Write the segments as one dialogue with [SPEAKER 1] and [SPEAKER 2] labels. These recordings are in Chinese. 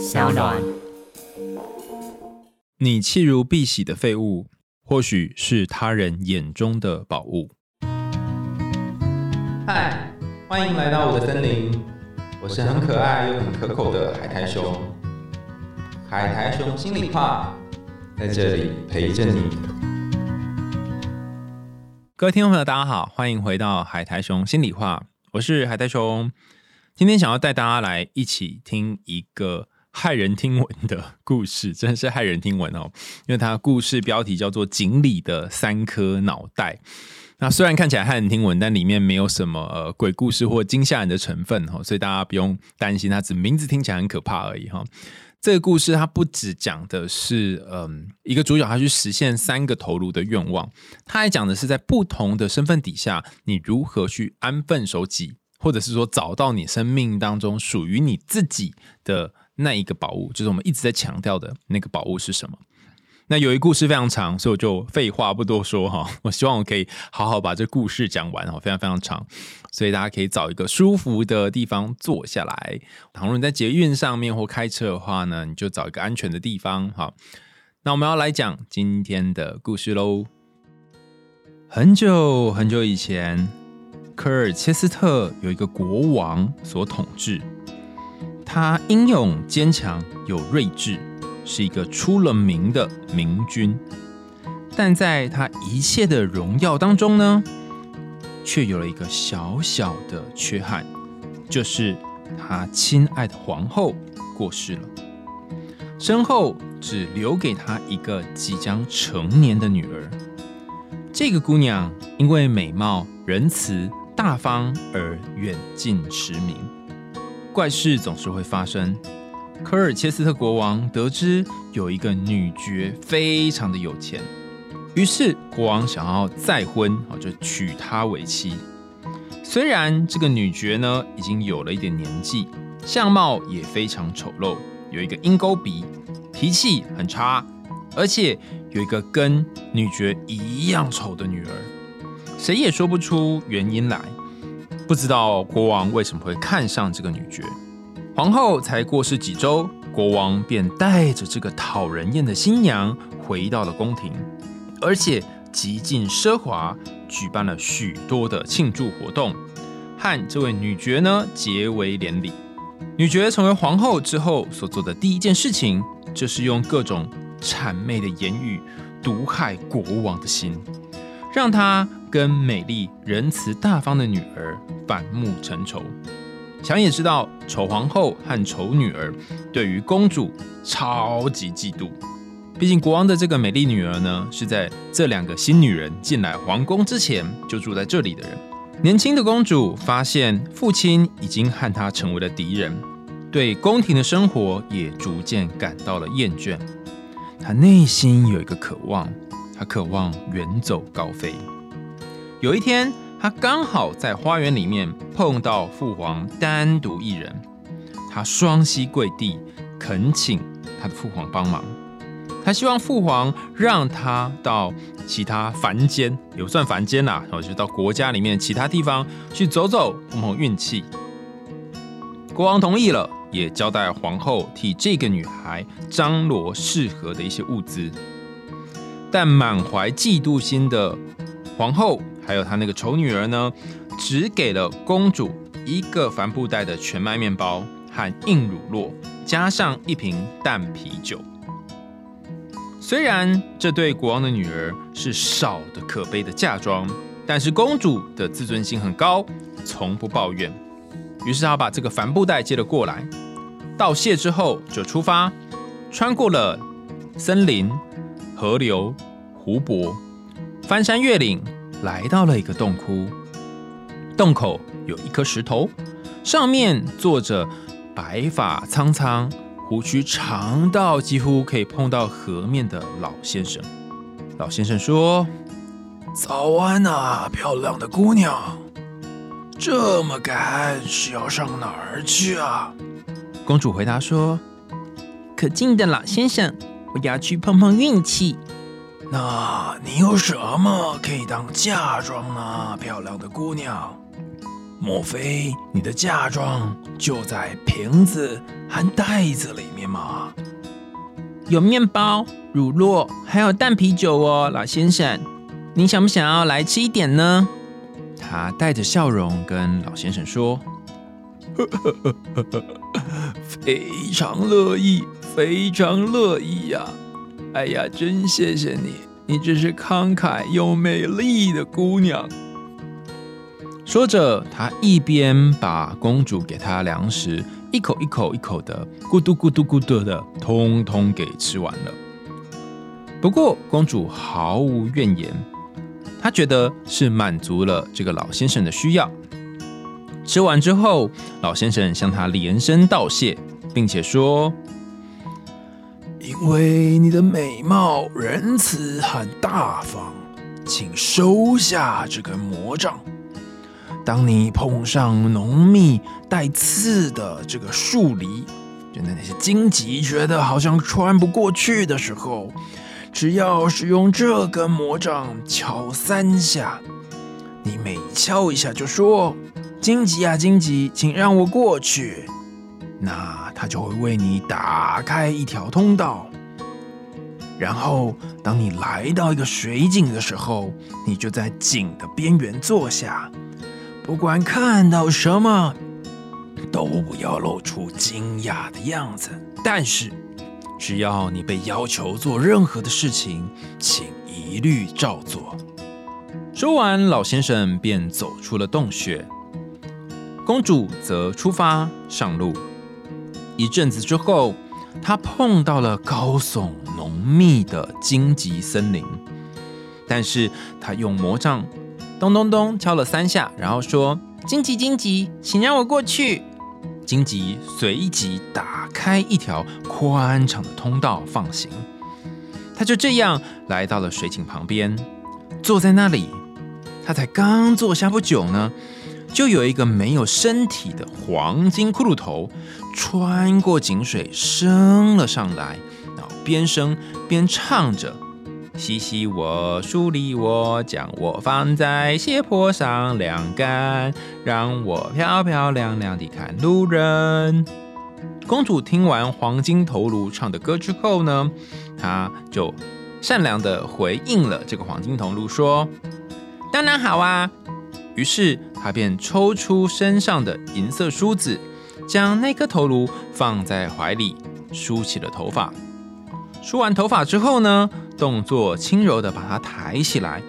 [SPEAKER 1] 小暖。
[SPEAKER 2] 你弃如敝屣的废物，或许是他人眼中的宝物。
[SPEAKER 3] 嗨，欢迎来到我的森林，我是很可爱又很可口的海苔熊。海苔熊心里话，在这里陪着你。
[SPEAKER 2] 各位听众朋友，大家好，欢迎回到海苔熊心里话，我是海苔熊。今天想要带大家来一起听一个骇人听闻的故事，真的是骇人听闻哦，因为它故事标题叫做《锦鲤的三颗脑袋》。那虽然看起来骇人听闻，但里面没有什么呃鬼故事或惊吓人的成分哈，所以大家不用担心，它只名字听起来很可怕而已哈。这个故事它不只讲的是嗯一个主角他去实现三个头颅的愿望，他还讲的是在不同的身份底下，你如何去安分守己。或者是说找到你生命当中属于你自己的那一个宝物，就是我们一直在强调的那个宝物是什么？那有一故事非常长，所以我就废话不多说哈。我希望我可以好好把这故事讲完哈，非常非常长，所以大家可以找一个舒服的地方坐下来。倘若你在捷运上面或开车的话呢，你就找一个安全的地方哈。那我们要来讲今天的故事喽。很久很久以前。科尔切斯特有一个国王所统治，他英勇坚强，有睿智，是一个出了名的明君。但在他一切的荣耀当中呢，却有了一个小小的缺憾，就是他亲爱的皇后过世了，身后只留给他一个即将成年的女儿。这个姑娘因为美貌仁慈。大方而远近驰名，怪事总是会发生。科尔切斯特国王得知有一个女爵非常的有钱，于是国王想要再婚，哦，就娶她为妻。虽然这个女爵呢已经有了一点年纪，相貌也非常丑陋，有一个鹰钩鼻，脾气很差，而且有一个跟女爵一样丑的女儿。谁也说不出原因来，不知道国王为什么会看上这个女爵。皇后才过世几周，国王便带着这个讨人厌的新娘回到了宫廷，而且极尽奢华，举办了许多的庆祝活动，和这位女爵呢结为连理。女爵成为皇后之后所做的第一件事情，就是用各种谄媚的言语毒害国王的心，让他。跟美丽、仁慈、大方的女儿反目成仇，想也知道丑皇后和丑女儿对于公主超级嫉妒。毕竟国王的这个美丽女儿呢，是在这两个新女人进来皇宫之前就住在这里的人。年轻的公主发现父亲已经和她成为了敌人，对宫廷的生活也逐渐感到了厌倦。她内心有一个渴望，她渴望远走高飞。有一天，他刚好在花园里面碰到父皇单独一人，他双膝跪地恳请他的父皇帮忙。他希望父皇让他到其他凡间，也不算凡间啦，然后就到国家里面其他地方去走走，碰碰运气。国王同意了，也交代皇后替这个女孩张罗适合的一些物资。但满怀嫉妒心的皇后。还有他那个丑女儿呢，只给了公主一个帆布袋的全麦面包和硬乳酪，加上一瓶淡啤酒。虽然这对国王的女儿是少的可悲的嫁妆，但是公主的自尊心很高，从不抱怨。于是她把这个帆布袋接了过来，道谢之后就出发，穿过了森林、河流、湖泊，翻山越岭。来到了一个洞窟，洞口有一颗石头，上面坐着白发苍苍、胡须长到几乎可以碰到河面的老先生。老先生说：“
[SPEAKER 4] 早安啊，漂亮的姑娘，这么赶是要上哪儿去啊？”
[SPEAKER 2] 公主回答说：“
[SPEAKER 5] 可敬的老先生，我要去碰碰运气。”
[SPEAKER 4] 那你有什么可以当嫁妆呢，漂亮的姑娘？莫非你的嫁妆就在瓶子和袋子里面吗？
[SPEAKER 5] 有面包、乳酪，还有淡啤酒哦，老先生，你想不想要来吃一点呢？
[SPEAKER 2] 他带着笑容跟老先生说
[SPEAKER 4] 非常乐意，非常乐意呀！哎呀，真谢谢你，你真是慷慨又美丽的姑娘。：“
[SPEAKER 2] 说着，他一边把公主给他粮食一口一口一口的咕嘟咕嘟咕嘟的，通通给吃完了。不过，公主毫无怨言，她觉得是满足了这个老先生的需要。吃完之后，老先生向她连声道谢，并且说
[SPEAKER 4] 因为你的美貌、仁慈和大方，请收下这根魔杖。当你碰上浓密带刺的这个树篱，就那些荆棘觉得好像穿不过去的时候，只要使用这根魔杖敲三下，你每敲一下就说：“荆棘啊，荆棘，请让我过去。”那它就会为你打开一条通道。然后，当你来到一个水井的时候，你就在井的边缘坐下，不管看到什么，都不要露出惊讶的样子。但是，只要你被要求做任何的事情，请一律照做。
[SPEAKER 2] 说完，老先生便走出了洞穴，公主则出发上路。一阵子之后，他碰到了高耸浓密的荆棘森林，但是他用魔杖咚咚咚敲了三下，然后说
[SPEAKER 5] 荆棘，荆棘，请让我过去。
[SPEAKER 2] 荆棘随即打开一条宽敞的通道放行。他就这样来到了水井旁边，坐在那里。他才刚坐下不久呢，就有一个没有身体的黄金骷髅头穿过井水升了上来，然后边升边唱着。洗洗我，梳理我，将我放在斜坡上晾干，让我漂漂亮亮地看路人。公主听完黄金头颅唱的歌之后呢，她就善良的回应了这个黄金头颅说：“
[SPEAKER 5] 当然好啊。”
[SPEAKER 2] 于是她便抽出身上的银色梳子，将那颗头颅放在怀里，梳起了头发。梳完头发之后呢，动作轻柔的把它抬起来，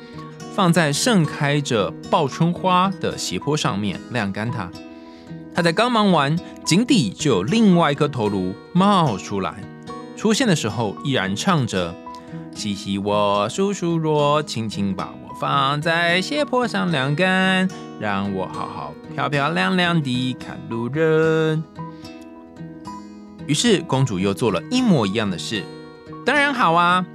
[SPEAKER 2] 放在盛开着报春花的斜坡上面晾干它。他才刚忙完，井底就有另外一颗头颅冒出来。出现的时候依然唱着：“洗洗我，梳梳我，轻轻把我放在斜坡上晾干，让我好好漂漂亮亮地看路人。”于是公主又做了一模一样的事。当然好啊！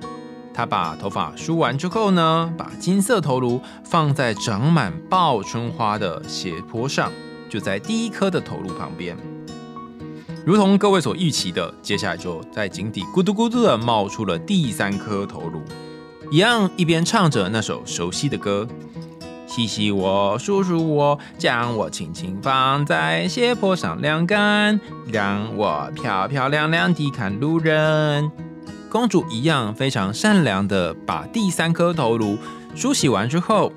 [SPEAKER 2] 她把头发梳完之后呢，把金色头颅放在长满报春花的斜坡上，就在第一颗的头颅旁边。如同各位所预期的，接下来就在井底咕嘟咕嘟的冒出了第三颗头颅，一样一边唱着那首熟悉的歌：“洗洗我，梳梳我，将我轻轻放在斜坡上晾干，让我漂漂亮亮地看路人。”公主一样非常善良的把第三颗头颅梳洗完之后，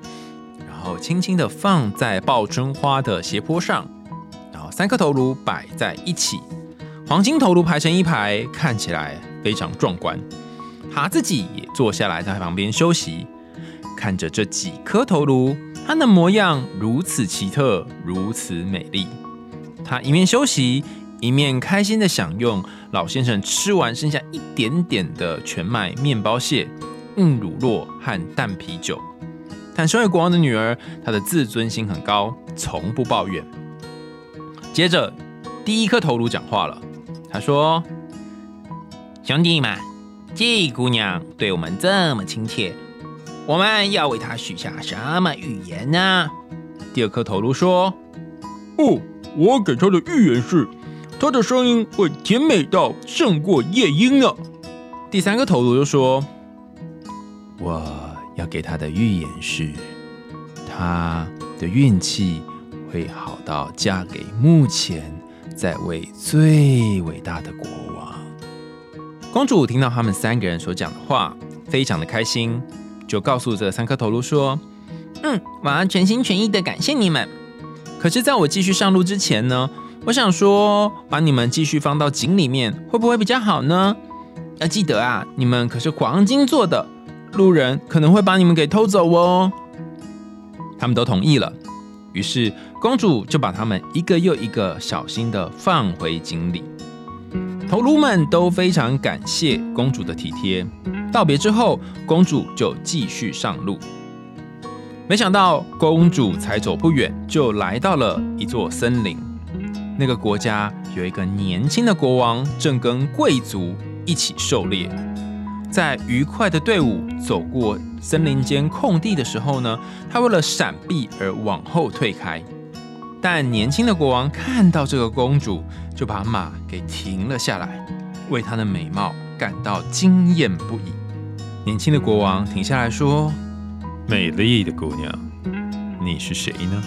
[SPEAKER 2] 然后轻轻的放在报春花的斜坡上，然后三颗头颅摆在一起，黄金头颅排成一排，看起来非常壮观。她自己也坐下来在旁边休息，看着这几颗头颅，它的模样如此奇特，如此美丽。他一面休息。一面开心的享用老先生吃完剩下一点点的全麦面包屑、硬乳酪和淡啤酒。但身为国王的女儿，她的自尊心很高，从不抱怨。接着，第一颗头颅讲话了，他说：“
[SPEAKER 5] 兄弟们，这姑娘对我们这么亲切，我们要为他许下什么预言呢？”
[SPEAKER 2] 第二颗头颅说：“
[SPEAKER 4] 哦，我给她的预言是。”他的声音会甜美到胜过夜莺呢。
[SPEAKER 2] 第三个头颅就说：“我要给他的预言是，他的运气会好到嫁给目前在位最伟大的国王。”公主听到他们三个人所讲的话，非常的开心，就告诉这三颗头颅说：“
[SPEAKER 5] 嗯，我要全心全意的感谢你们。
[SPEAKER 2] 可是，在我继续上路之前呢，我想说，把你们继续放到井里面，会不会比较好呢？
[SPEAKER 5] 要记得啊，你们可是
[SPEAKER 2] 黄金做的，路人可能会把你们给偷走哦。”他们都同意了，于是公主就把他们一个又一个小心的放回井里。头颅们都非常感谢公主的体贴。道别之后，公主就继续上路。没想到，公主才走不远，就来到了一座森林。那个国家有一个年轻的国王，正跟贵族一起狩猎。在愉快的队伍走过森林间空地的时候呢，他为了闪避而往后退开。但年轻的国王看到这个公主，就把马给停了下来，为她的美貌感到惊艳不已。年轻的国王停下来说：“
[SPEAKER 4] 美丽的姑娘，你是谁呢？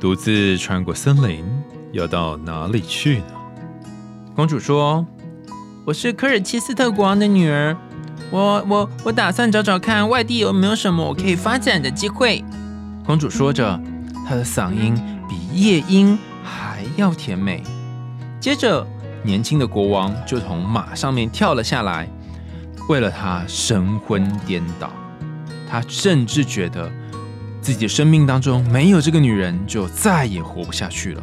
[SPEAKER 4] 独自穿过森林，要到哪里去呢？”
[SPEAKER 2] 公主说：“
[SPEAKER 5] 我是科尔切斯特国王的女儿，我我我打算找找看外地有没有什么我可以发展的机会。”
[SPEAKER 2] 公主说着。她的嗓音比夜莺还要甜美。接着，年轻的国王就从马上面跳了下来，为了他神魂颠倒。他甚至觉得自己的生命当中没有这个女人，就再也活不下去了。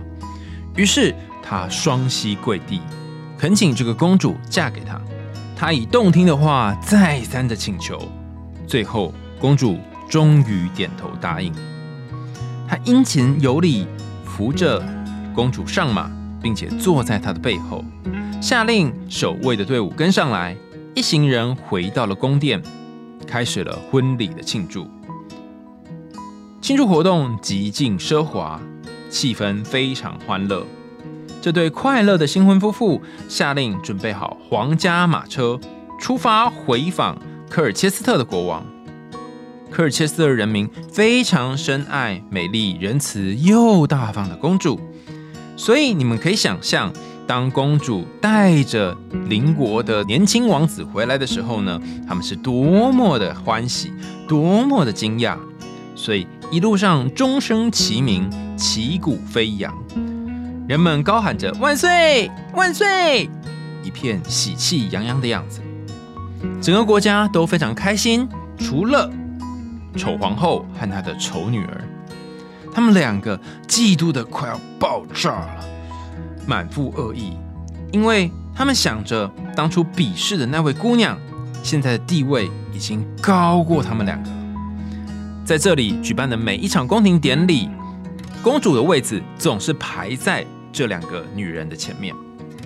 [SPEAKER 2] 于是，他双膝跪地，恳请这个公主嫁给他。他以动听的话再三的请求，最后公主终于点头答应。他殷勤有礼，扶着公主上马，并且坐在她的背后，下令守卫的队伍跟上来。一行人回到了宫殿，开始了婚礼的庆祝。庆祝活动极尽奢华，气氛非常欢乐。这对快乐的新婚夫妇下令准备好皇家马车，出发回访科尔切斯特的国王。科尔切斯特人民非常深爱美丽、仁慈又大方的公主，所以你们可以想象，当公主带着邻国的年轻王子回来的时候呢，他们是多么的欢喜，多么的惊讶。所以一路上钟声齐鸣，旗鼓飞扬，人们高喊着“万岁，万岁”，一片喜气洋洋的样子。整个国家都非常开心，除了。丑皇后和她的丑女儿，他们两个嫉妒的快要爆炸了，满腹恶意，因为他们想着当初鄙视的那位姑娘，现在的地位已经高过他们两个。在这里举办的每一场宫廷典礼，公主的位子总是排在这两个女人的前面。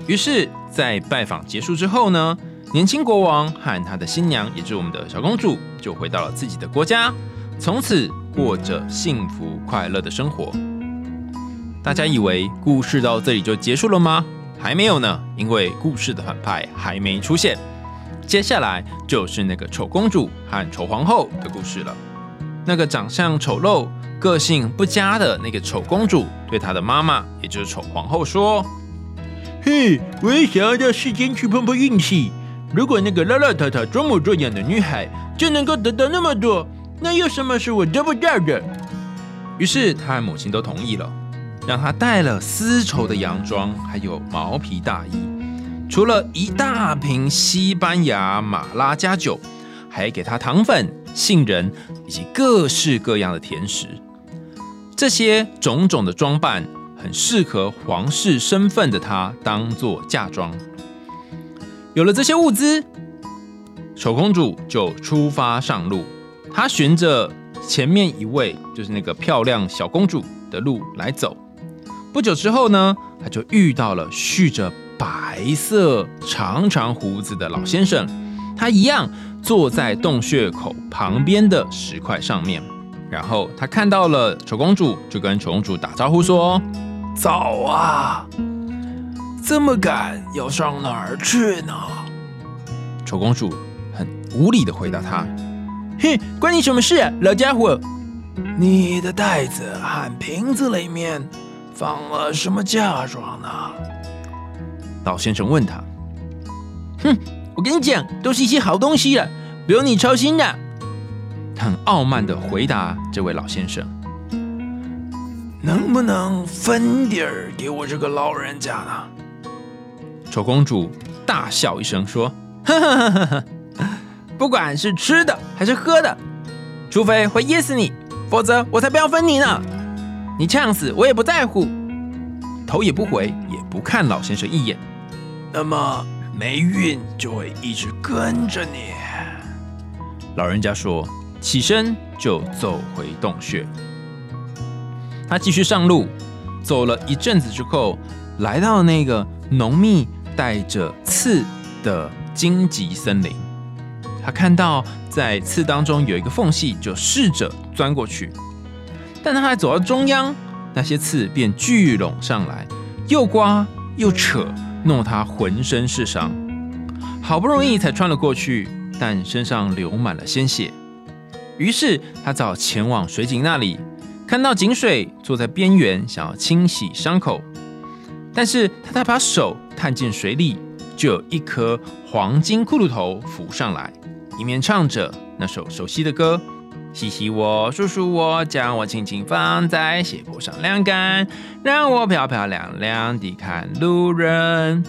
[SPEAKER 2] 于是，在拜访结束之后呢？年轻国王和他的新娘，也就是我们的小公主，就回到了自己的国家，从此过着幸福快乐的生活。大家以为故事到这里就结束了吗？还没有呢，因为故事的反派还没出现。接下来就是那个丑公主和丑皇后的故事了。那个长相丑陋、个性不佳的那个丑公主，对她的妈妈，也就是丑皇后说：“
[SPEAKER 1] 嘿，我也想要到世间去碰碰运气。”如果那个邋邋遢遢、装模作样的女孩就能够得到那么多，那有什么是我得不到的？
[SPEAKER 2] 于是他和母亲都同意了，让他带了丝绸的洋装，还有毛皮大衣，除了一大瓶西班牙马拉加酒，还给他糖粉、杏仁以及各式各样的甜食。这些种种的装扮，很适合皇室身份的他当做嫁妆。有了这些物资，丑公主就出发上路。她循着前面一位，就是那个漂亮小公主的路来走。不久之后呢，他就遇到了蓄着白色长长胡子的老先生。他一样坐在洞穴口旁边的石块上面。然后他看到了丑公主，就跟丑公主打招呼说：“
[SPEAKER 4] 早啊！”这么赶要上哪儿去呢？
[SPEAKER 2] 丑公主很无理的回答他：“
[SPEAKER 5] 哼，关你什么事，老家伙！
[SPEAKER 4] 你的袋子和瓶子里面放了什么嫁妆呢？”
[SPEAKER 2] 老先生问他：“哼
[SPEAKER 5] 我跟你讲，都是一些好东西了，不用你操心的。
[SPEAKER 2] 很傲慢的回答这位老先生。
[SPEAKER 4] 能不能分点儿给我这个老人家呢？
[SPEAKER 2] 丑公主大笑一声说：“
[SPEAKER 5] 呵呵呵呵呵，不管是吃的还是喝的，除非会噎死你，否则我才不要分你呢。你呛死我也不在乎。”
[SPEAKER 2] 头也不回，也不看老先生一眼。
[SPEAKER 4] 那么霉运就会一直跟着你。
[SPEAKER 2] 老人家说，起身就走回洞穴。他继续上路，走了一阵子之后，来到那个浓密带着刺的荆棘森林。他看到在刺当中有一个缝隙，就试着钻过去。但他还走到中央，那些刺便聚拢上来，又刮又扯，弄得他浑身是伤。好不容易才穿了过去，但身上流满了鲜血。于是他只好前往水井那里。看到井水坐在边缘，想要清洗伤口，但是他才把手探进水里，就有一颗黄金骷髅头浮上来，一面唱着那首熟悉的歌：“洗洗我，梳梳我，将我轻轻放在斜坡上晾干，让我漂漂亮亮地看路人。”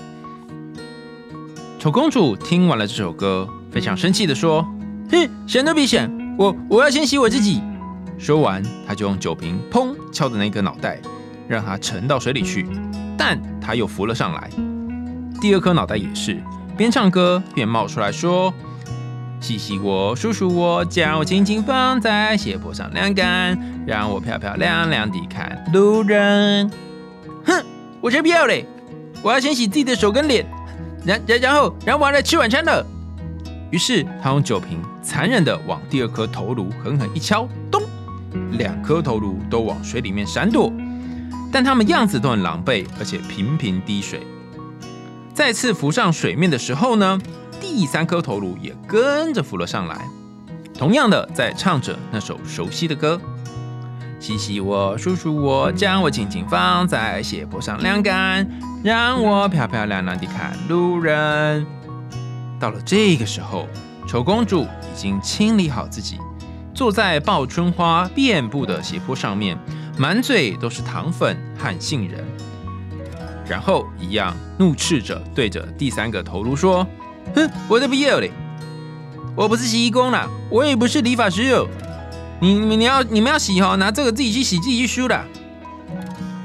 [SPEAKER 2] 丑公主听完了这首歌，非常生气地说：“
[SPEAKER 5] 哼，想都别想，我我要先洗我自己。”
[SPEAKER 2] 说完，她就用酒瓶砰敲的那个脑袋，让它沉到水里去。但她又浮了上来。第二颗脑袋也是边唱歌边冒出来说：“洗洗我，梳梳我，将我轻轻放在斜坡上晾干，让我漂漂亮亮地看路人。”
[SPEAKER 5] 哼，我才不要嘞！我要先洗自己的手跟脸，然然然后然后我要来吃晚餐了。
[SPEAKER 2] 于是他用酒瓶残忍的往第二颗头颅狠狠一敲，咚！两颗头颅都往水里面闪躲，但他们样子都很狼狈，而且频频滴水。再次浮上水面的时候呢，第三颗头颅也跟着浮了上来，同样的在唱着那首熟悉的歌：“洗洗我，梳梳我，将我紧紧放在斜坡上晾干，让我漂漂亮亮地看路人。”到了这个时候，丑公主已经清理好自己。坐在报春花遍布的斜坡上面，满嘴都是糖粉和杏仁，然后一样怒斥着对着第三个头颅说：“
[SPEAKER 5] 哼，我才不要嘞！我不是洗衣工啦，我也不是理发师哦。你、你、你要、你们要洗哈，拿这个自己去洗，自己去梳的。”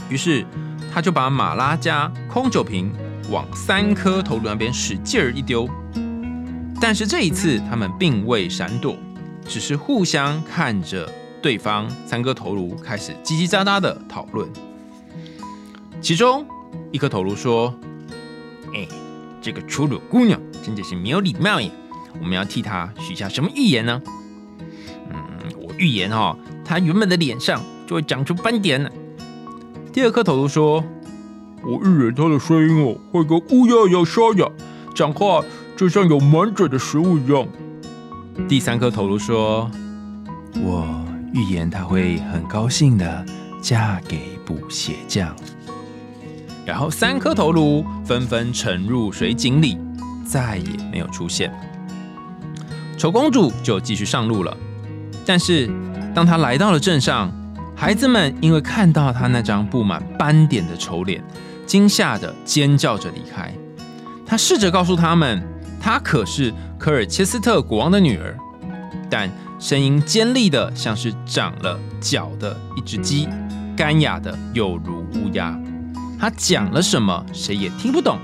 [SPEAKER 2] 于是他就把马拉加空酒瓶往三颗头颅那边使劲儿一丢，但是这一次他们并未闪躲。只是互相看着对方三颗头颅，开始叽叽喳喳的讨论。其中一颗头颅说：“
[SPEAKER 5] 哎，这个粗鲁姑娘真的是没有礼貌耶！我们要替他许下什么预言呢？”“嗯，我预言哈，她原本的脸上就会长出斑点。”
[SPEAKER 2] 第二颗头颅说：“
[SPEAKER 1] 我预言他的声音哦，会跟乌鸦一样沙哑，讲话就像有满嘴的食物一样。”
[SPEAKER 2] 第三颗头颅说：“
[SPEAKER 4] 我预言他会很高兴的嫁给补鞋匠。”
[SPEAKER 2] 然后三颗头颅纷纷沉入水井里，再也没有出现。丑公主就继续上路了。但是当她来到了镇上，孩子们因为看到她那张布满斑点的丑脸，惊吓的尖叫着离开。她试着告诉他们。她可是科尔切斯特国王的女儿，但声音尖利的像是长了脚的一只鸡，干哑的有如乌鸦。她讲了什么，谁也听不懂，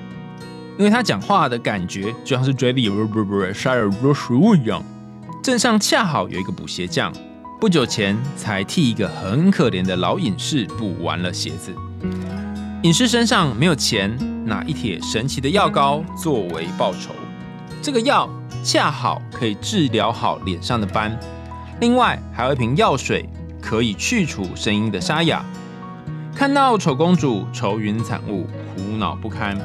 [SPEAKER 2] 因为他讲话的感觉就像是嘴里不不不塞了多食物一样。镇上恰好有一个补鞋匠，不久前才替一个很可怜的老隐士补完了鞋子。隐士身上没有钱，拿一帖神奇的药膏作为报酬。这个药恰好可以治疗好脸上的斑，另外还有一瓶药水，可以去除声音的沙哑。看到丑公主愁云惨雾、苦恼不堪，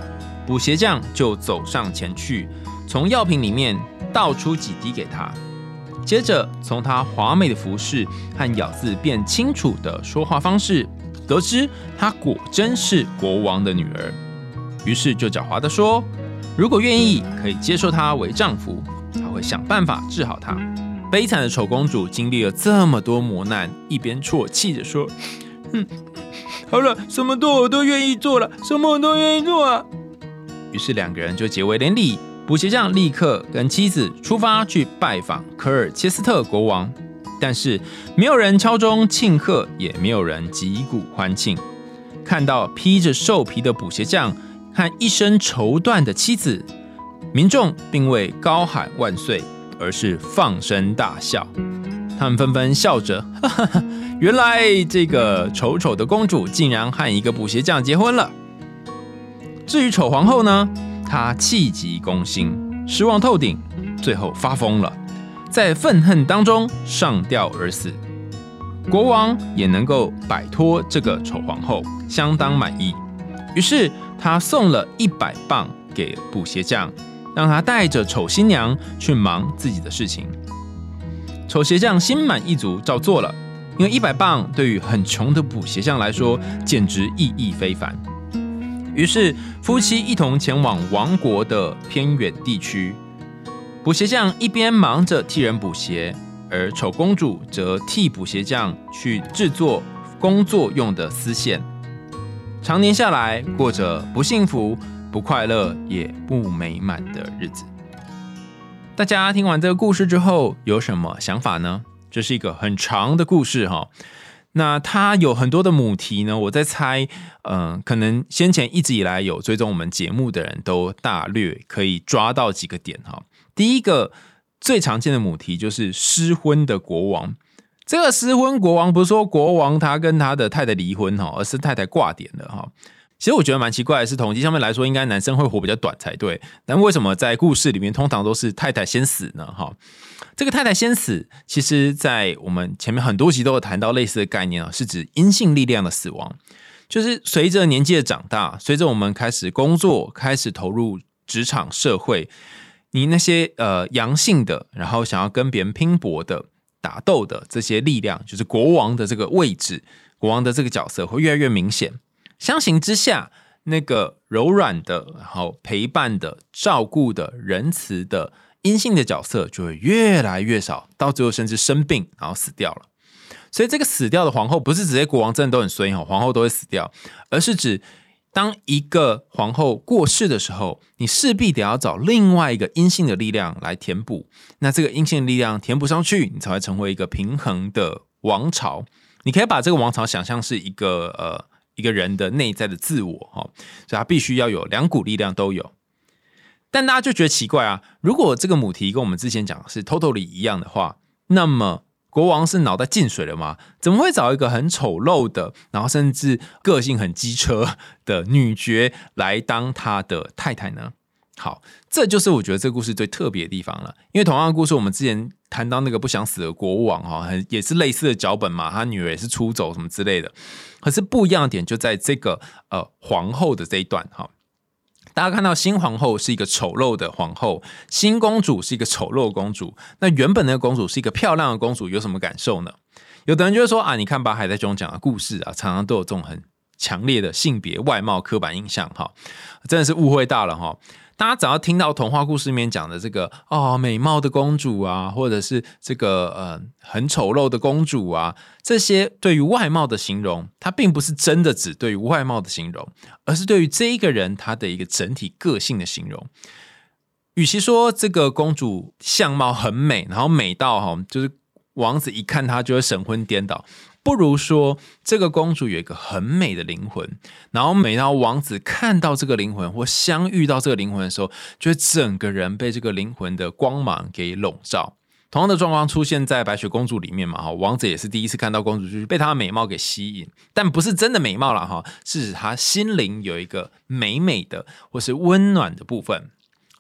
[SPEAKER 2] 补鞋匠就走上前去，从药瓶里面倒出几滴给她，接着从她华美的服饰和咬字变清楚的说话方式，得知她果真是国王的女儿，于是就狡猾的说。如果愿意，可以接受她为丈夫，他会想办法治好她。悲惨的丑公主经历了这么多磨难，一边啜泣着说：“
[SPEAKER 1] 嗯，好了，什么都我都愿意做了，什么我都愿意做啊。”
[SPEAKER 2] 于是两个人就结为连理。补鞋匠立刻跟妻子出发去拜访科尔切斯特国王，但是没有人敲钟庆贺，也没有人击鼓欢庆。看到披着兽皮的补鞋匠和一身绸缎的妻子，民众并未高喊万岁。而是放声大笑，他们纷纷笑着，哈哈哈！原来这个丑丑的公主竟然和一个补鞋匠结婚了。至于丑皇后呢，她气急攻心，失望透顶，最后发疯了，在愤恨当中上吊而死。国王也能够摆脱这个丑皇后，相当满意，于是他送了一百磅给补鞋匠。让他带着丑新娘去忙自己的事情。丑鞋匠心满意足，照做了。因为一百磅对于很穷的补鞋匠来说，简直意义非凡。于是夫妻一同前往王国的偏远地区。补鞋匠一边忙着替人补鞋，而丑公主则替补鞋匠去制作工作用的丝线。常年下来，过着不幸福。不快乐也不美满的日子。大家听完这个故事之后有什么想法呢？这是一个很长的故事哈，那它有很多的母题呢。我在猜，嗯，可能先前一直以来有追踪我们节目的人都大略可以抓到几个点哈。第一个最常见的母题就是失婚的国王。这个失婚国王不是说国王他跟他的太太离婚哈，而是太太挂点了哈。其实我觉得蛮奇怪的是，统计上面来说，应该男生会活比较短才对。但为什么在故事里面通常都是太太先死呢？哈，这个太太先死，其实在我们前面很多集都有谈到类似的概念啊，是指阴性力量的死亡。就是随着年纪的长大，随着我们开始工作，开始投入职场社会，你那些呃阳性的，然后想要跟别人拼搏的、打斗的这些力量，就是国王的这个位置，国王的这个角色会越来越明显。相形之下，那个柔软的、然后陪伴的、照顾的、仁慈的阴性的角色就会越来越少，到最后甚至生病，然后死掉了。所以，这个死掉的皇后不是指这些国王真的都很衰哈，皇后都会死掉，而是指当一个皇后过世的时候，你势必得要找另外一个阴性的力量来填补。那这个阴性力量填补上去，你才会成为一个平衡的王朝。你可以把这个王朝想象是一个呃。一个人的内在的自我，哈，所以他必须要有两股力量都有。但大家就觉得奇怪啊，如果这个母题跟我们之前讲的是 totally 一样的话，那么国王是脑袋进水了吗？怎么会找一个很丑陋的，然后甚至个性很机车的女爵来当他的太太呢？好，这就是我觉得这个故事最特别的地方了。因为同样的故事，我们之前谈到那个不想死的国王哈，很也是类似的脚本嘛，他女儿也是出走什么之类的。可是不一样的点就在这个呃皇后的这一段哈，大家看到新皇后是一个丑陋的皇后，新公主是一个丑陋公主。那原本那个公主是一个漂亮的公主，有什么感受呢？有的人就会说啊，你看把，海在中讲的故事啊，常常都有这种很强烈的性别外貌刻板印象哈，真的是误会大了哈。大家只要听到童话故事里面讲的这个哦，美貌的公主啊，或者是这个呃很丑陋的公主啊，这些对于外貌的形容，它并不是真的指对于外貌的形容，而是对于这一个人他的一个整体个性的形容。与其说这个公主相貌很美，然后美到哈，就是王子一看她就会神魂颠倒。不如说，这个公主有一个很美的灵魂，然后每当王子看到这个灵魂或相遇到这个灵魂的时候，就会整个人被这个灵魂的光芒给笼罩。同样的状况出现在白雪公主里面嘛？哈，王子也是第一次看到公主，就是被她的美貌给吸引，但不是真的美貌了哈，是指她心灵有一个美美的或是温暖的部分。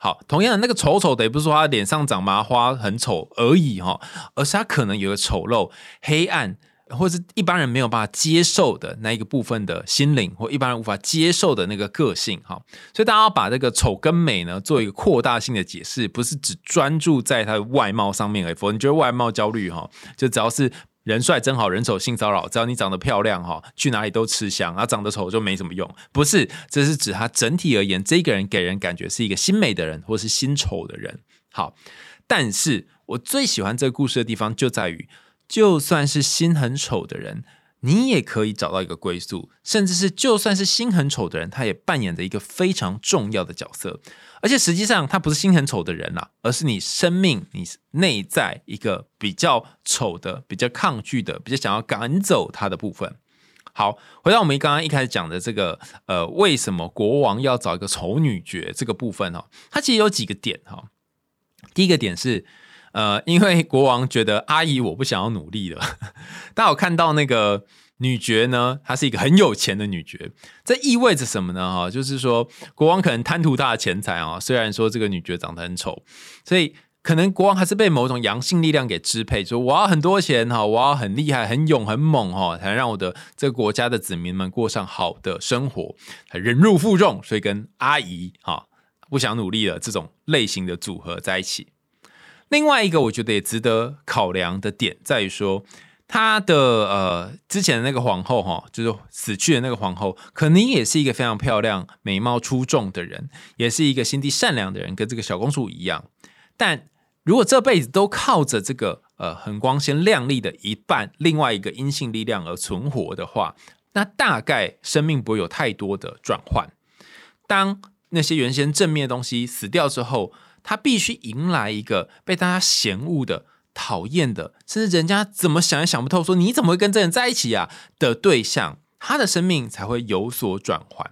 [SPEAKER 2] 好，同样的那个丑丑的，也不是说他脸上长麻花很丑而已哈，而是他可能有个丑陋、黑暗。或者是一般人没有办法接受的那一个部分的心灵，或一般人无法接受的那个个性，哈，所以大家要把这个丑跟美呢做一个扩大性的解释，不是只专注在他的外貌上面而已。否则你觉得外貌焦虑，哈，就只要是人帅真好人丑性骚扰，只要你长得漂亮哈，去哪里都吃香，啊长得丑就没什么用。不是，这是指他整体而言，这个人给人感觉是一个心美的人，或是心丑的人。好，但是我最喜欢这个故事的地方就在于，就算是心很丑的人。你也可以找到一个归宿，甚至是就算是心很丑的人，他也扮演着一个非常重要的角色。而且实际上，他不是心很丑的人啦，而是你生命你内在一个比较丑的、比较抗拒的、比较想要赶走他的部分。好，回到我们刚刚一开始讲的这个，呃，为什么国王要找一个丑女爵这个部分哦？它其实有几个点哈。第一个点是。呃，因为国王觉得阿姨我不想要努力了，大家有看到那个女爵呢？她是一个很有钱的女爵，这意味着什么呢？哈，就是说国王可能贪图她的钱财啊。虽然说这个女爵长得很丑，所以可能国王还是被某种阳性力量给支配，说我要很多钱哈，我要很厉害、很勇、很猛哈，才能让我的这个国家的子民们过上好的生活，忍辱负重，所以跟阿姨哈不想努力了这种类型的组合在一起。另外一个我觉得也值得考量的点在于说，他的呃之前的那个皇后哈，就是死去的那个皇后，可能也是一个非常漂亮、美貌出众的人，也是一个心地善良的人，跟这个小公主一样。但如果这辈子都靠着这个呃很光鲜亮丽的一半，另外一个阴性力量而存活的话，那大概生命不会有太多的转换。当那些原先正面的东西死掉之后，他必须迎来一个被大家嫌恶的、讨厌的，甚至人家怎么想也想不透，说你怎么会跟这人在一起啊的对象，他的生命才会有所转换。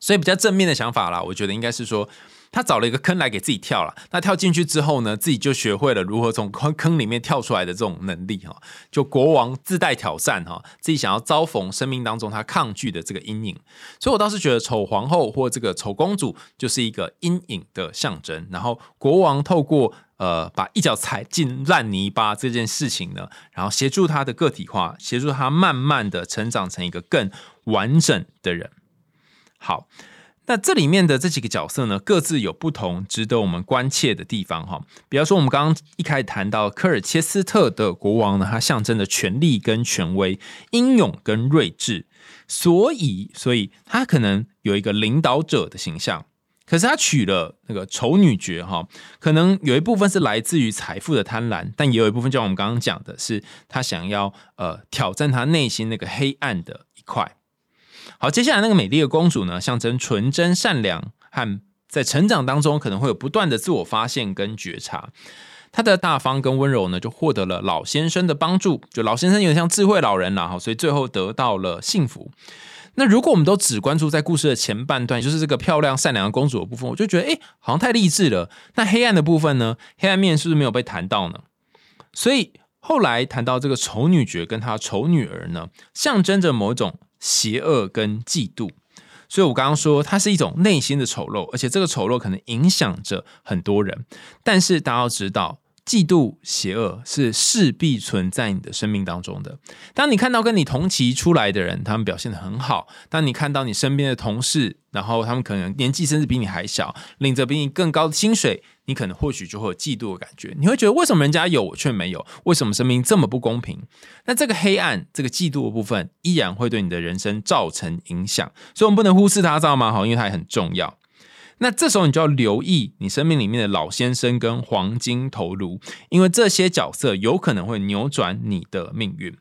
[SPEAKER 2] 所以比较正面的想法啦，我觉得应该是说。他找了一个坑来给自己跳了，那跳进去之后呢，自己就学会了如何从坑坑里面跳出来的这种能力哈。就国王自带挑战哈，自己想要遭逢生命当中他抗拒的这个阴影，所以我倒是觉得丑皇后或这个丑公主就是一个阴影的象征。然后国王透过呃把一脚踩进烂泥巴这件事情呢，然后协助他的个体化，协助他慢慢的成长成一个更完整的人。好。那这里面的这几个角色呢，各自有不同值得我们关切的地方哈。比方说，我们刚刚一开始谈到科尔切斯特的国王呢，他象征着权力跟权威、英勇跟睿智，所以，所以他可能有一个领导者的形象。可是他娶了那个丑女爵哈，可能有一部分是来自于财富的贪婪，但也有一部分，就像我们刚刚讲的，是他想要呃挑战他内心那个黑暗的一块。好，接下来那个美丽的公主呢，象征纯真、善良和在成长当中可能会有不断的自我发现跟觉察。她的大方跟温柔呢，就获得了老先生的帮助。就老先生有点像智慧老人了哈，所以最后得到了幸福。那如果我们都只关注在故事的前半段，就是这个漂亮善良的公主的部分，我就觉得哎，好像太励志了。那黑暗的部分呢？黑暗面是不是没有被谈到呢？所以后来谈到这个丑女爵跟她丑女儿呢，象征着某种。邪恶跟嫉妒，所以我刚刚说它是一种内心的丑陋，而且这个丑陋可能影响着很多人。但是大家要知道，嫉妒、邪恶是势必存在你的生命当中的。当你看到跟你同期出来的人，他们表现的很好；当你看到你身边的同事，然后他们可能年纪甚至比你还小，领着比你更高的薪水。你可能或许就会有嫉妒的感觉，你会觉得为什么人家有我却没有？为什么生命这么不公平？那这个黑暗、这个嫉妒的部分，依然会对你的人生造成影响，所以我们不能忽视它，知道吗？好，因为它也很重要。那这时候你就要留意你生命里面的老先生跟黄金头颅，因为这些角色有可能会扭转你的命运。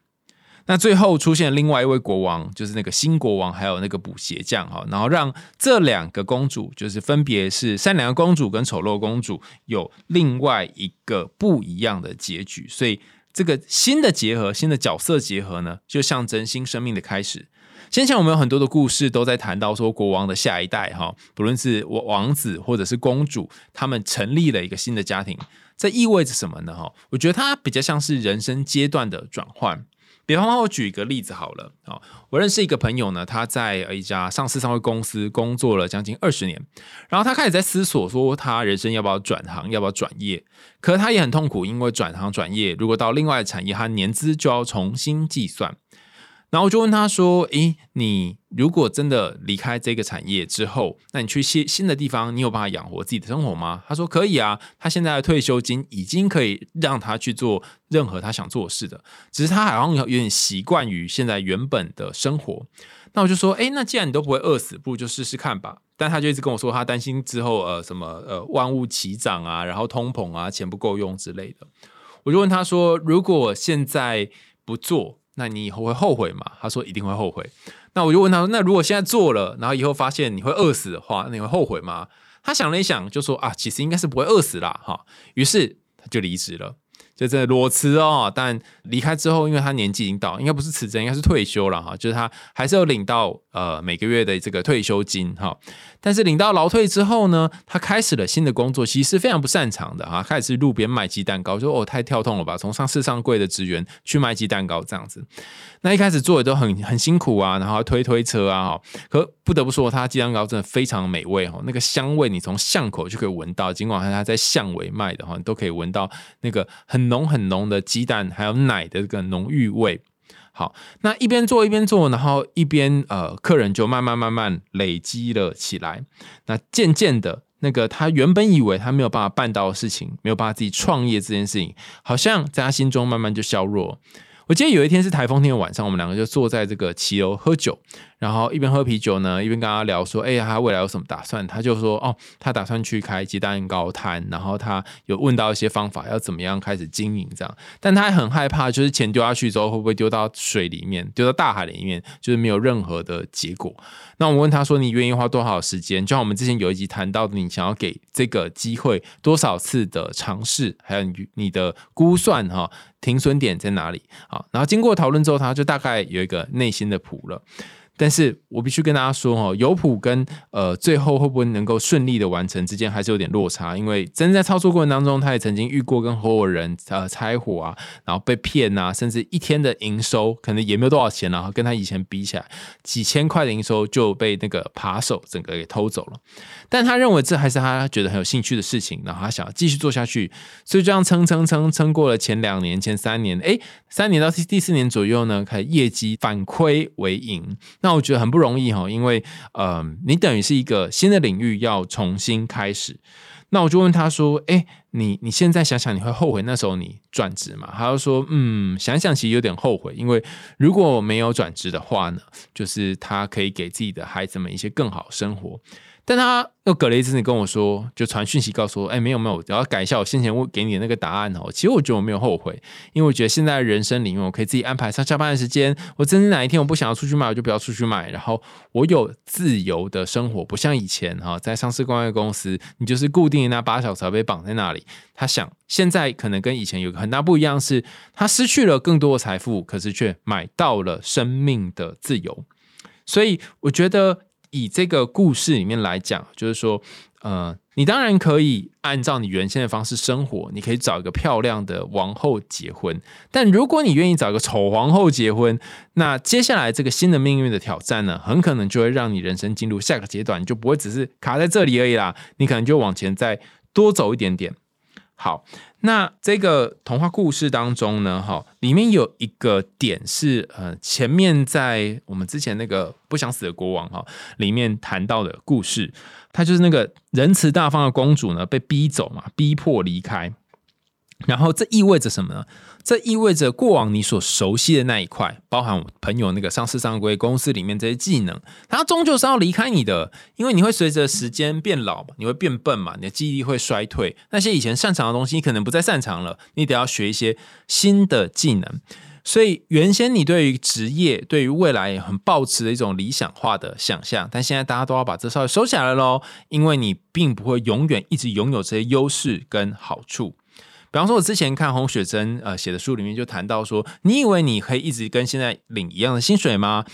[SPEAKER 2] 那最后出现另外一位国王，就是那个新国王，还有那个补鞋匠哈，然后让这两个公主，就是分别是善良公主跟丑陋公主，有另外一个不一样的结局。所以这个新的结合，新的角色结合呢，就象征新生命的开始。先前我们有很多的故事都在谈到说，国王的下一代哈，不论是王子或者是公主，他们成立了一个新的家庭，这意味着什么呢？哈，我觉得它比较像是人生阶段的转换。比方说，我举一个例子好了啊，我认识一个朋友呢，他在一家上市上会公司工作了将近二十年，然后他开始在思索说，他人生要不要转行，要不要转业？可他也很痛苦，因为转行转业，如果到另外的产业，他年资就要重新计算。然后我就问他说：“诶，你如果真的离开这个产业之后，那你去新新的地方，你有办法养活自己的生活吗？”他说：“可以啊，他现在的退休金已经可以让他去做任何他想做的事的，只是他好像有点习惯于现在原本的生活。”那我就说：“诶，那既然你都不会饿死，不如就试试看吧。”但他就一直跟我说，他担心之后呃什么呃万物齐涨啊，然后通膨啊，钱不够用之类的。我就问他说：“如果现在不做？”那你以后会后悔吗？他说一定会后悔。那我就问他说：“那如果现在做了，然后以后发现你会饿死的话，那你会后悔吗？”他想了一想，就说：“啊，其实应该是不会饿死啦。”哈，于是他就离职了。就这裸辞哦，但离开之后，因为他年纪已经到，应该不是辞职，应该是退休了哈。就是他还是有领到呃每个月的这个退休金哈。但是领到劳退之后呢，他开始了新的工作，其实是非常不擅长的哈。开始路边卖鸡蛋糕，就哦太跳痛了吧，从上市上柜的职员去卖鸡蛋糕这样子。那一开始做的都很很辛苦啊，然后推推车啊，哈。可不得不说，他鸡蛋糕真的非常美味哈，那个香味你从巷口就可以闻到，尽管他在巷尾卖的哈，你都可以闻到那个很浓很浓的鸡蛋还有奶的这个浓郁味。好，那一边做一边做，然后一边呃，客人就慢慢慢慢累积了起来。那渐渐的，那个他原本以为他没有办法办到的事情，没有办法自己创业这件事情，好像在他心中慢慢就削弱。我记得有一天是台风天的晚上，我们两个就坐在这个骑楼喝酒。然后一边喝啤酒呢，一边跟他聊说：“哎呀，他未来有什么打算？”他就说：“哦，他打算去开鸡蛋糕摊。”然后他有问到一些方法，要怎么样开始经营这样。但他很害怕，就是钱丢下去之后会不会丢到水里面，丢到大海里面，就是没有任何的结果。那我问他说：“你愿意花多少时间？”就像我们之前有一集谈到的，你想要给这个机会多少次的尝试，还有你的估算哈，停损点在哪里？好，然后经过讨论之后，他就大概有一个内心的谱了。但是我必须跟大家说哦，有谱跟呃最后会不会能够顺利的完成之间还是有点落差，因为真在操作过程当中，他也曾经遇过跟合伙人呃拆伙啊，然后被骗啊，甚至一天的营收可能也没有多少钱然后，跟他以前比起来，几千块的营收就被那个扒手整个给偷走了。但他认为这还是他觉得很有兴趣的事情，然后他想要继续做下去，所以这样撑撑撑撑过了前两年、前三年，哎，三年到第四年左右呢，开始业绩反亏为盈，那。我觉得很不容易哈，因为呃，你等于是一个新的领域要重新开始。那我就问他说：“哎，你你现在想想，你会后悔那时候你转职吗？”他就说：“嗯，想想其实有点后悔，因为如果没有转职的话呢，就是他可以给自己的孩子们一些更好生活。”但他又隔了一阵子跟我说，就传讯息告诉我，哎，没有没有，我要改一下我先前我给你的那个答案哦。其实我觉得我没有后悔，因为我觉得现在人生里面，我可以自己安排上下班的时间。我真的哪一天我不想要出去买，我就不要出去买。然后我有自由的生活，不像以前哈，在上市公公司，你就是固定的那八小时被绑在那里。他想现在可能跟以前有个很大不一样，是他失去了更多的财富，可是却买到了生命的自由。所以我觉得。以这个故事里面来讲，就是说，呃，你当然可以按照你原先的方式生活，你可以找一个漂亮的王后结婚。但如果你愿意找一个丑皇后结婚，那接下来这个新的命运的挑战呢，很可能就会让你人生进入下个阶段，你就不会只是卡在这里而已啦。你可能就往前再多走一点点。好。那这个童话故事当中呢，哈，里面有一个点是，呃，前面在我们之前那个不想死的国王哈里面谈到的故事，他就是那个仁慈大方的公主呢，被逼走嘛，逼迫离开。然后这意味着什么呢？这意味着过往你所熟悉的那一块，包含我朋友那个上市上规公司里面这些技能，它终究是要离开你的，因为你会随着时间变老，你会变笨嘛，你的记忆力会衰退，那些以前擅长的东西，你可能不再擅长了，你得要学一些新的技能。所以原先你对于职业、对于未来很抱持的一种理想化的想象，但现在大家都要把这稍微收起来了喽，因为你并不会永远一直拥有这些优势跟好处。比方说，我之前看洪雪珍呃写的书里面就谈到说，你以为你可以一直跟现在领一样的薪水吗？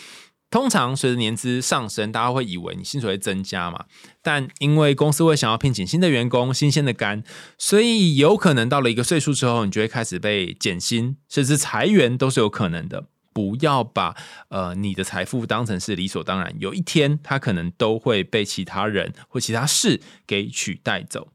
[SPEAKER 2] 通常随着年资上升，大家会以为你薪水会增加嘛。但因为公司会想要聘请新的员工、新鲜的肝，所以有可能到了一个岁数之后，你就会开始被减薪，甚至裁员都是有可能的。不要把呃你的财富当成是理所当然，有一天它可能都会被其他人或其他事给取代走。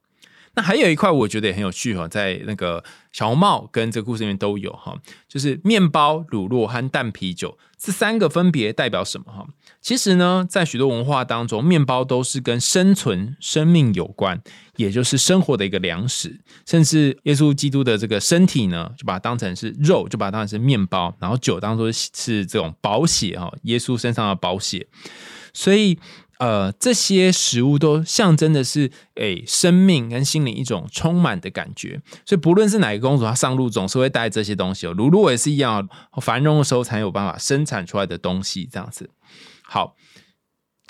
[SPEAKER 2] 那还有一块我觉得也很有趣哈，在那个小红帽跟这个故事里面都有哈，就是面包、乳酪和淡啤酒这三个分别代表什么哈？其实呢，在许多文化当中，面包都是跟生存、生命有关，也就是生活的一个粮食。甚至耶稣基督的这个身体呢，就把它当成是肉，就把它当成是面包，然后酒当做是这种宝血哈，耶稣身上的宝血。所以。呃，这些食物都象征的是诶生命跟心灵一种充满的感觉，所以不论是哪个公主，她上路总是会带这些东西哦。乳酪也是一样，繁荣的时候才有办法生产出来的东西，这样子。好，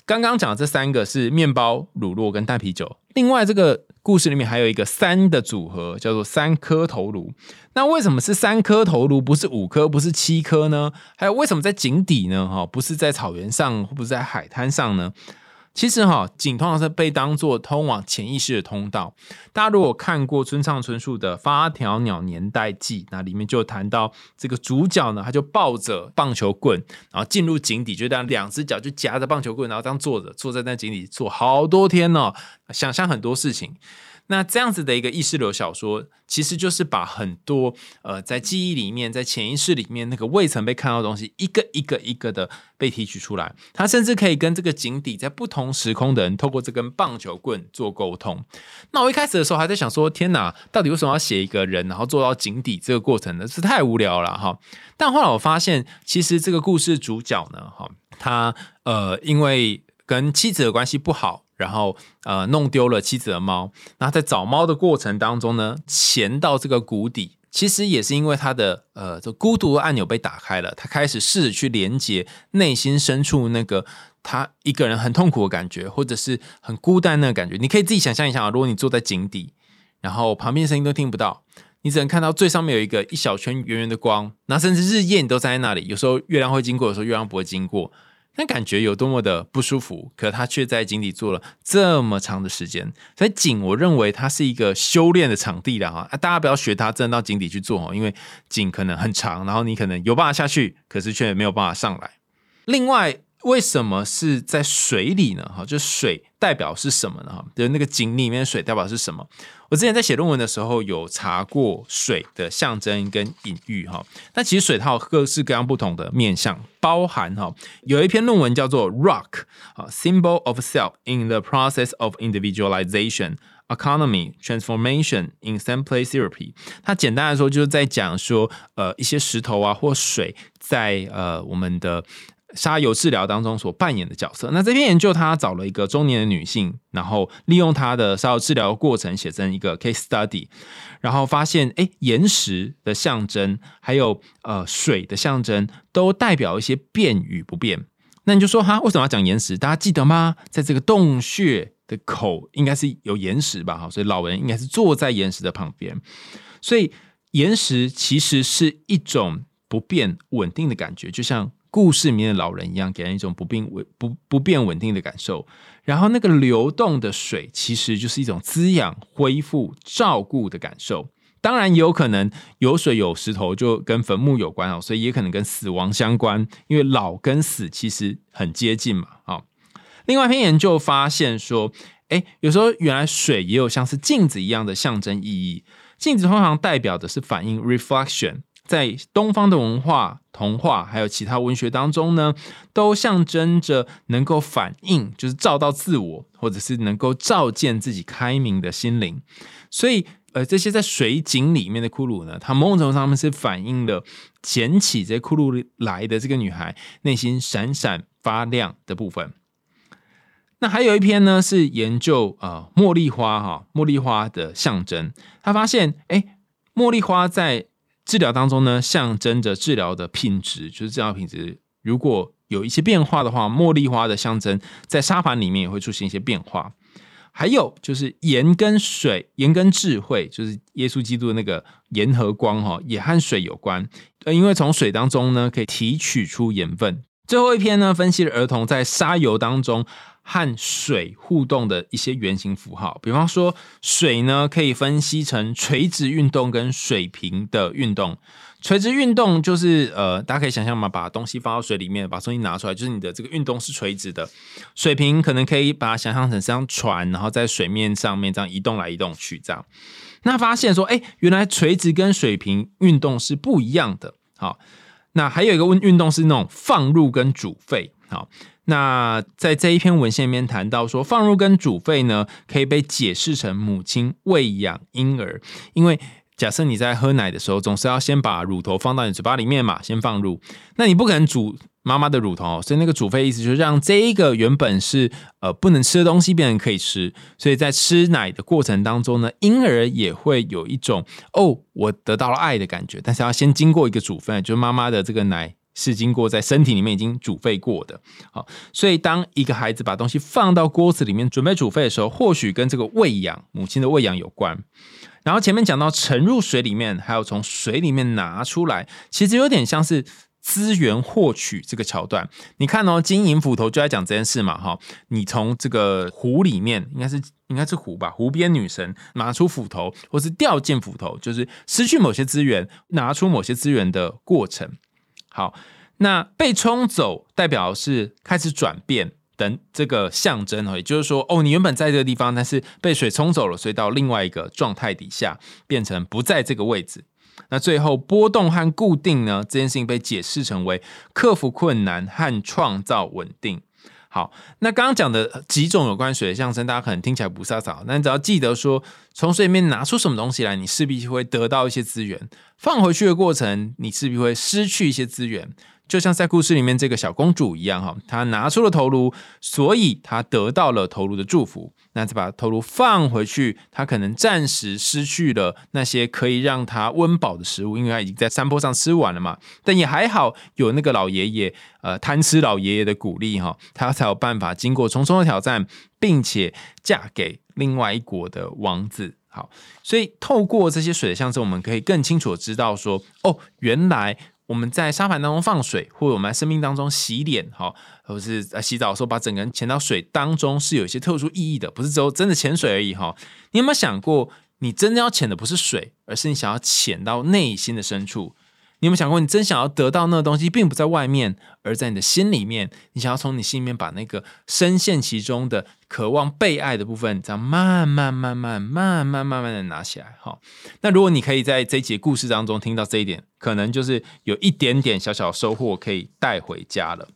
[SPEAKER 2] 刚刚讲这三个是面包、乳酪跟淡啤酒，另外这个故事里面还有一个三的组合，叫做三颗头颅。那为什么是三颗头颅，不是五颗，不是七颗呢？还有为什么在井底呢？哈，不是在草原上，不是在海滩上呢？其实哈，井通常是被当做通往潜意识的通道。大家如果看过村上春树的《发条鸟年代记》，那里面就谈到这个主角呢，他就抱着棒球棍，然后进入井底，就这样两只脚就夹着棒球棍，然后这样坐着，坐在那井底坐好多天呢，想象很多事情。那这样子的一个意识流小说，其实就是把很多呃在记忆里面、在潜意识里面那个未曾被看到的东西，一个一个一个的被提取出来。他甚至可以跟这个井底在不同时空的人，透过这根棒球棍做沟通。那我一开始的时候还在想说，天哪，到底为什么要写一个人，然后做到井底这个过程呢？是太无聊了哈。但后来我发现，其实这个故事主角呢，哈，他呃因为跟妻子的关系不好。然后，呃，弄丢了妻子的猫。那在找猫的过程当中呢，潜到这个谷底，其实也是因为他的呃，这孤独的按钮被打开了。他开始试着去连接内心深处那个他一个人很痛苦的感觉，或者是很孤单的感觉。你可以自己想象一下啊，如果你坐在井底，然后旁边声音都听不到，你只能看到最上面有一个一小圈圆圆的光，那甚至日夜你都站在那里。有时候月亮会经过，有时候月亮不会经过。那感觉有多么的不舒服，可他却在井底做了这么长的时间。所以井，我认为它是一个修炼的场地了哈。啊，大家不要学他，真的到井底去做哦，因为井可能很长，然后你可能有办法下去，可是却没有办法上来。另外，为什么是在水里呢？哈，就水代表是什么呢？哈，就那个井里面水代表是什么？我之前在写论文的时候有查过水的象征跟隐喻哈，但其实水它有各式各样不同的面向，包含哈有一篇论文叫做 Rock 啊 Symbol of Self in the Process of Individualization Economy Transformation in Sample Therapy，它简单来说就是在讲说呃一些石头啊或水在呃我们的。沙油治疗当中所扮演的角色。那这篇研究，他找了一个中年的女性，然后利用她的沙油治疗过程写成一个 case study，然后发现，哎，岩石的象征，还有呃水的象征，都代表一些变与不变。那你就说，哈，为什么要讲岩石？大家记得吗？在这个洞穴的口，应该是有岩石吧？哈，所以老人应该是坐在岩石的旁边。所以岩石其实是一种不变、稳定的感觉，就像。故事里面的老人一样，给人一种不变稳不不变稳定的感受。然后那个流动的水，其实就是一种滋养、恢复、照顾的感受。当然，也有可能有水有石头就跟坟墓有关哦，所以也可能跟死亡相关，因为老跟死其实很接近嘛。啊，另外一篇研究发现说，哎，有时候原来水也有像是镜子一样的象征意义。镜子通常代表的是反应 （reflection）。在东方的文化、童话还有其他文学当中呢，都象征着能够反映，就是照到自我，或者是能够照见自己开明的心灵。所以，呃，这些在水井里面的骷髅呢，它某种程度上面是反映了捡起这骷髅来的这个女孩内心闪闪发亮的部分。那还有一篇呢，是研究啊茉莉花哈，茉莉花的象征。他发现，哎，茉莉花在治疗当中呢，象征着治疗的品质，就是治疗品质如果有一些变化的话，茉莉花的象征在沙盘里面也会出现一些变化。还有就是盐跟水，盐跟智慧，就是耶稣基督的那个盐和光哈，也和水有关。呃，因为从水当中呢，可以提取出盐分。最后一篇呢，分析了儿童在沙油当中和水互动的一些原型符号。比方说，水呢可以分析成垂直运动跟水平的运动。垂直运动就是呃，大家可以想象嘛，把东西放到水里面，把东西拿出来，就是你的这个运动是垂直的。水平可能可以把它想象成像船，然后在水面上面这样移动来移动去这样。那发现说，哎，原来垂直跟水平运动是不一样的。好，那还有一个运运动是那种放入跟煮沸。好，那在这一篇文献里面谈到说，放入跟煮沸呢，可以被解释成母亲喂养婴儿，因为。假设你在喝奶的时候，总是要先把乳头放到你嘴巴里面嘛，先放入。那你不可能煮妈妈的乳头，所以那个煮沸意思就是让这一个原本是呃不能吃的东西变成可以吃。所以在吃奶的过程当中呢，婴儿也会有一种哦，我得到了爱的感觉。但是要先经过一个煮沸，就是妈妈的这个奶是经过在身体里面已经煮沸过的。好，所以当一个孩子把东西放到锅子里面准备煮沸的时候，或许跟这个喂养母亲的喂养有关。然后前面讲到沉入水里面，还有从水里面拿出来，其实有点像是资源获取这个桥段。你看哦，金银斧头就在讲这件事嘛，哈，你从这个湖里面，应该是应该是湖吧，湖边女神拿出斧头，或是掉进斧头，就是失去某些资源，拿出某些资源的过程。好，那被冲走代表是开始转变。等这个象征哦，也就是说，哦，你原本在这个地方，但是被水冲走了，所以到另外一个状态底下，变成不在这个位置。那最后波动和固定呢？这件事情被解释成为克服困难和创造稳定。好，那刚刚讲的几种有关水的象征，大家可能听起来不飒飒，但只要记得说，从水里面拿出什么东西来，你势必会得到一些资源；放回去的过程，你势必会失去一些资源。就像在故事里面这个小公主一样，哈，她拿出了头颅，所以她得到了头颅的祝福。那再把头颅放回去，他可能暂时失去了那些可以让他温饱的食物，因为他已经在山坡上吃完了嘛。但也还好，有那个老爷爷，呃，贪吃老爷爷的鼓励，哈，他才有办法经过重重的挑战，并且嫁给另外一国的王子。好，所以透过这些水的象征，我们可以更清楚的知道说，哦，原来。我们在沙盘当中放水，或者我们在生命当中洗脸，哈，或者是在洗澡的时候把整个人潜到水当中，是有一些特殊意义的，不是只有真的潜水而已，哈。你有没有想过，你真的要潜的不是水，而是你想要潜到内心的深处？你有没有想过，你真想要得到那个东西，并不在外面，而在你的心里面？你想要从你心里面把那个深陷其中的渴望被爱的部分，这样慢慢、慢慢、慢慢、慢慢的拿起来。哈，那如果你可以在这一节故事当中听到这一点，可能就是有一点点小小收获可以带回家了。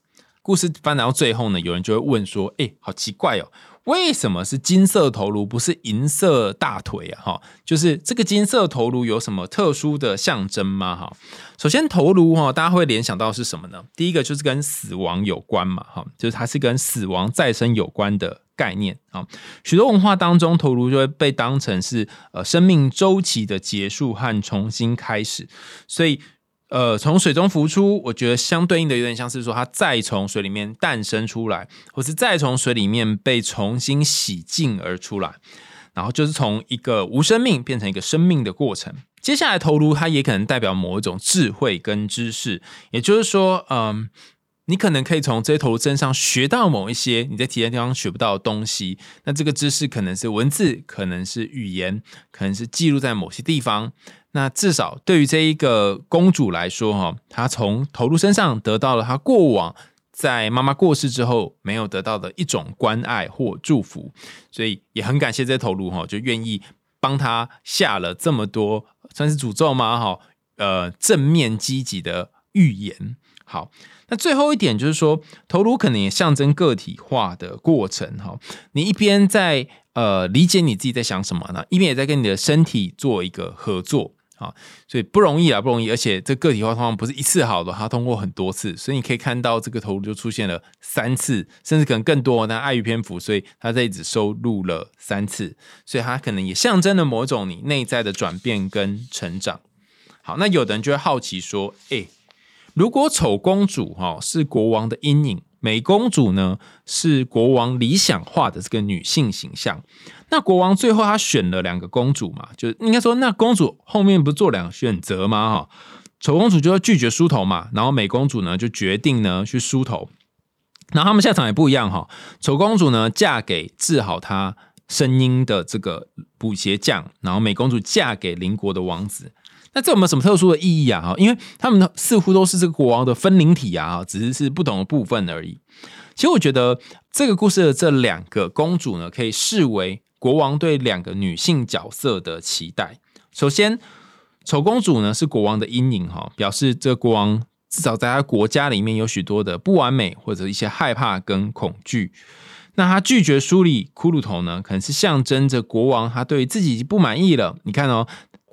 [SPEAKER 2] 故事翻到最后呢，有人就会问说：“哎，好奇怪哦。”为什么是金色头颅，不是银色大腿啊？哈，就是这个金色头颅有什么特殊的象征吗？哈，首先头颅哈，大家会联想到是什么呢？第一个就是跟死亡有关嘛，哈，就是它是跟死亡再生有关的概念啊。许多文化当中，头颅就会被当成是呃生命周期的结束和重新开始，所以。呃，从水中浮出，我觉得相对应的有点像是说，它再从水里面诞生出来，或是再从水里面被重新洗净而出来，然后就是从一个无生命变成一个生命的过程。接下来头颅它也可能代表某一种智慧跟知识，也就是说，嗯，你可能可以从这些头颅身上学到某一些你在其他地方学不到的东西。那这个知识可能是文字，可能是语言，可能是记录在某些地方。那至少对于这一个公主来说，哈，她从头颅身上得到了她过往在妈妈过世之后没有得到的一种关爱或祝福，所以也很感谢这头颅，哈，就愿意帮她下了这么多算是诅咒吗？哈，呃，正面积极的预言。好，那最后一点就是说，头颅可能也象征个体化的过程，哈，你一边在呃理解你自己在想什么呢，一边也在跟你的身体做一个合作。好，所以不容易啊，不容易。而且这个体化通常不是一次好的，它通过很多次，所以你可以看到这个头颅就出现了三次，甚至可能更多。但碍于篇幅，所以它这里只收录了三次，所以它可能也象征了某种你内在的转变跟成长。好，那有的人就会好奇说：，哎，如果丑公主哈是国王的阴影？美公主呢是国王理想化的这个女性形象，那国王最后他选了两个公主嘛，就应该说那公主后面不是做两个选择吗？哈，丑公主就要拒绝梳头嘛，然后美公主呢就决定呢去梳头。然后他们下场也不一样哈，丑公主呢嫁给治好她声音的这个补鞋匠，然后美公主嫁给邻国的王子。那这有没有什么特殊的意义啊？哈，因为他们似乎都是这个国王的分灵体啊，只是是不同的部分而已。其实我觉得这个故事的这两个公主呢，可以视为国王对两个女性角色的期待。首先，丑公主呢是国王的阴影哈，表示这个国王至少在他国家里面有许多的不完美或者一些害怕跟恐惧。那他拒绝梳理骷髅头呢，可能是象征着国王他对自己不满意了。你看哦。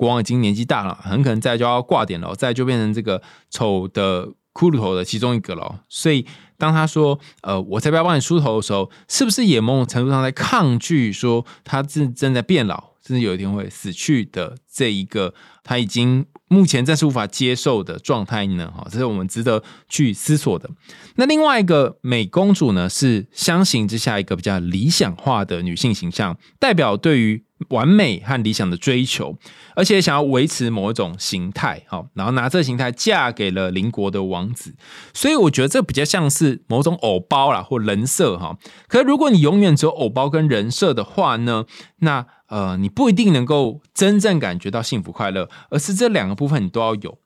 [SPEAKER 2] 国王已经年纪大了，很可能再就要挂点了，再就变成这个丑的骷髅头的其中一个了。所以当他说“呃，我才不要帮你梳头”的时候，是不是也某种程度上在抗拒说他正正在变老，甚至有一天会死去的这一个他已经目前暂时无法接受的状态呢？哈，这是我们值得去思索的。那另外一个美公主呢，是相形之下一个比较理想化的女性形象，代表对于。完美和理想的追求，而且想要维持某一种形态，好，然后拿这个形态嫁给了邻国的王子，所以我觉得这比较像是某种偶包啦，或人设哈。可是如果你永远只有偶包跟人设的话呢，那呃，你不一定能够真正感觉到幸福快乐，而是这两个部分你都要有。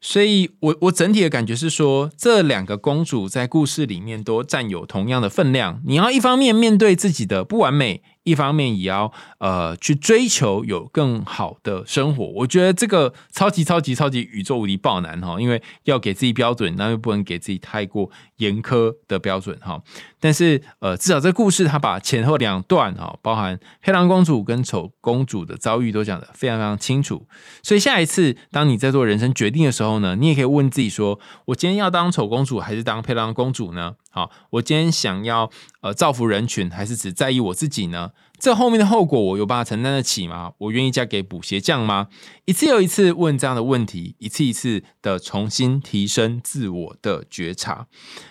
[SPEAKER 2] 所以，我我整体的感觉是说，这两个公主在故事里面都占有同样的分量。你要一方面面对自己的不完美。一方面也要呃去追求有更好的生活，我觉得这个超级超级超级宇宙无敌爆难哈，因为要给自己标准，那又不能给自己太过严苛的标准哈。但是呃，至少这故事它把前后两段哈，包含漂亮公主跟丑公主的遭遇都讲得非常非常清楚。所以下一次当你在做人生决定的时候呢，你也可以问自己说：我今天要当丑公主还是当漂亮公主呢？好，我今天想要呃造福人群，还是只在意我自己呢？这后面的后果，我有办法承担得起吗？我愿意嫁给补鞋匠吗？一次又一次问这样的问题，一次一次的重新提升自我的觉察。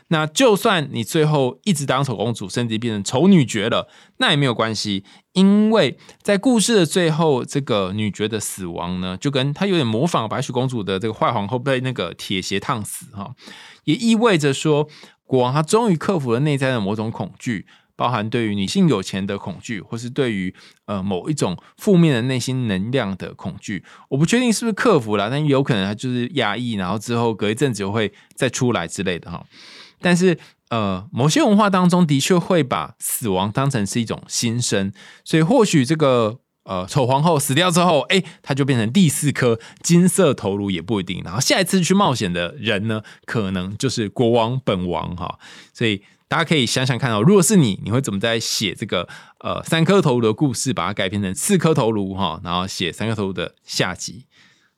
[SPEAKER 2] 那就算你最后一直当丑公主，甚至变成丑女爵了，那也没有关系，因为在故事的最后，这个女爵的死亡呢，就跟她有点模仿白雪公主的这个坏皇后被那个铁鞋烫死哈，也意味着说。国王他终于克服了内在的某种恐惧，包含对于女性有钱的恐惧，或是对于呃某一种负面的内心能量的恐惧。我不确定是不是克服了，但有可能他就是压抑，然后之后隔一阵子就会再出来之类的哈。但是呃，某些文化当中的确会把死亡当成是一种新生，所以或许这个。呃，丑皇后死掉之后，哎，他就变成第四颗金色头颅也不一定。然后下一次去冒险的人呢，可能就是国王本王哈。所以大家可以想想看哦，如果是你，你会怎么在写这个呃三颗头颅的故事，把它改编成四颗头颅哈，然后写三颗头颅的下集。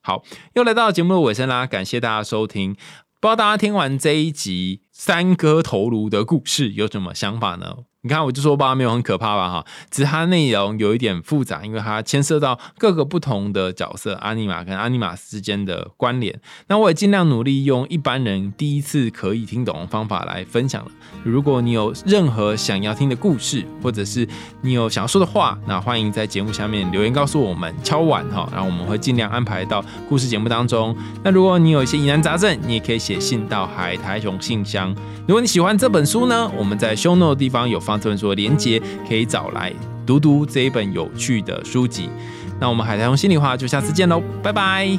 [SPEAKER 2] 好，又来到节目的尾声啦，感谢大家收听。不知道大家听完这一集三颗头颅的故事有什么想法呢？你看，我就说吧，没有很可怕吧？哈，只是它内容有一点复杂，因为它牵涉到各个不同的角色，阿尼玛跟阿尼玛之间的关联。那我也尽量努力用一般人第一次可以听懂的方法来分享了。如果你有任何想要听的故事，或者是你有想要说的话，那欢迎在节目下面留言告诉我们，敲碗哈，然后我们会尽量安排到故事节目当中。那如果你有一些疑难杂症，你也可以写信到海苔熊信箱。如果你喜欢这本书呢，我们在 show note 的地方有这本书的连接，可以找来读读这一本有趣的书籍。那我们海苔熊心里话就下次见喽，拜拜。